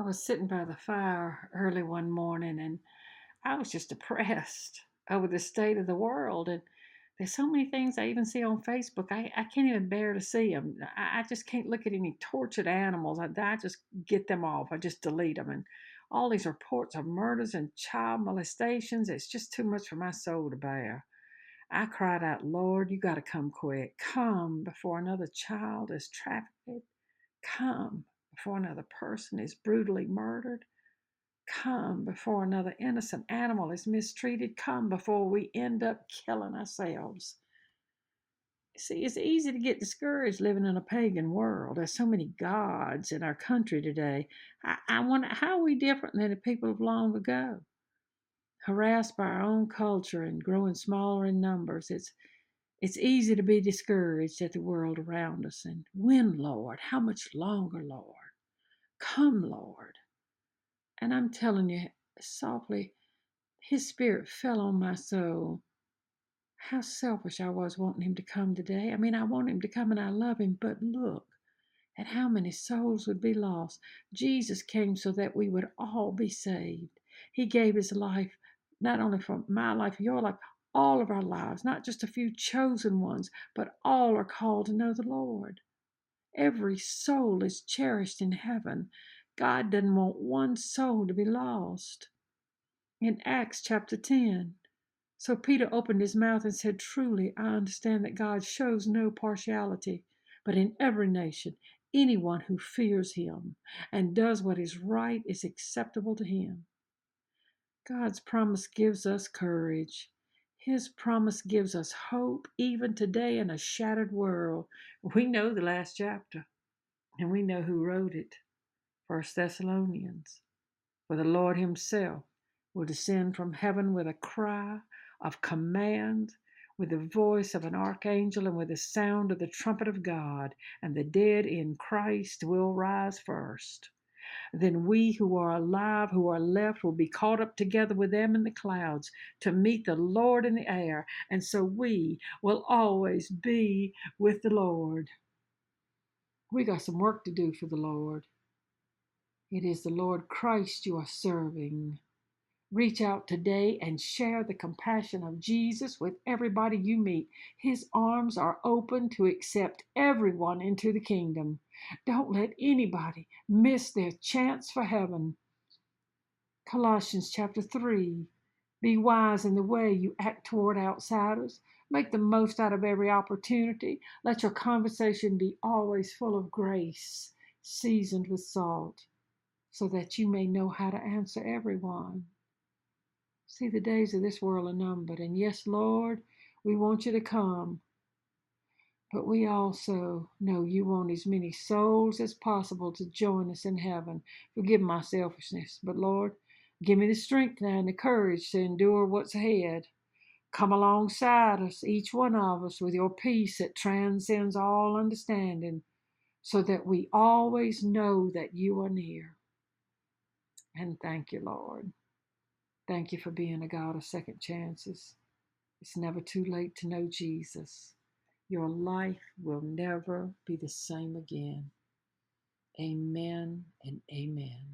I was sitting by the fire early one morning and I was just depressed over the state of the world. And there's so many things I even see on Facebook. I, I can't even bear to see them. I, I just can't look at any tortured animals. I, I just get them off. I just delete them. And all these reports of murders and child molestations, it's just too much for my soul to bear. I cried out, Lord, you got to come quick. Come before another child is trafficked. Come before another person is brutally murdered. Come before another innocent animal is mistreated. Come before we end up killing ourselves. See, it's easy to get discouraged living in a pagan world. There's so many gods in our country today. I, I wonder how are we different than the people of long ago? Harassed by our own culture and growing smaller in numbers, it's it's easy to be discouraged at the world around us. And when, Lord? How much longer, Lord? Come, Lord. And I'm telling you softly, His Spirit fell on my soul. How selfish I was wanting Him to come today. I mean, I want Him to come and I love Him, but look at how many souls would be lost. Jesus came so that we would all be saved. He gave His life, not only for my life, your life, all of our lives, not just a few chosen ones, but all are called to know the Lord. Every soul is cherished in heaven. God doesn't want one soul to be lost. In Acts chapter 10, so Peter opened his mouth and said, Truly, I understand that God shows no partiality, but in every nation, anyone who fears him and does what is right is acceptable to him. God's promise gives us courage. His promise gives us hope even today in a shattered world. We know the last chapter, and we know who wrote it. First Thessalonians. For the Lord Himself will descend from heaven with a cry of command, with the voice of an archangel, and with the sound of the trumpet of God, and the dead in Christ will rise first. Then we who are alive, who are left, will be caught up together with them in the clouds to meet the Lord in the air. And so we will always be with the Lord. We got some work to do for the Lord. It is the Lord Christ you are serving. Reach out today and share the compassion of Jesus with everybody you meet. His arms are open to accept everyone into the kingdom. Don't let anybody miss their chance for heaven. Colossians chapter 3. Be wise in the way you act toward outsiders. Make the most out of every opportunity. Let your conversation be always full of grace, seasoned with salt, so that you may know how to answer everyone. See, the days of this world are numbered. And yes, Lord, we want you to come. But we also know you want as many souls as possible to join us in heaven. Forgive my selfishness, but Lord, give me the strength now and the courage to endure what's ahead. Come alongside us, each one of us, with your peace that transcends all understanding, so that we always know that you are near. And thank you, Lord. Thank you for being a God of second chances. It's never too late to know Jesus. Your life will never be the same again. Amen and amen.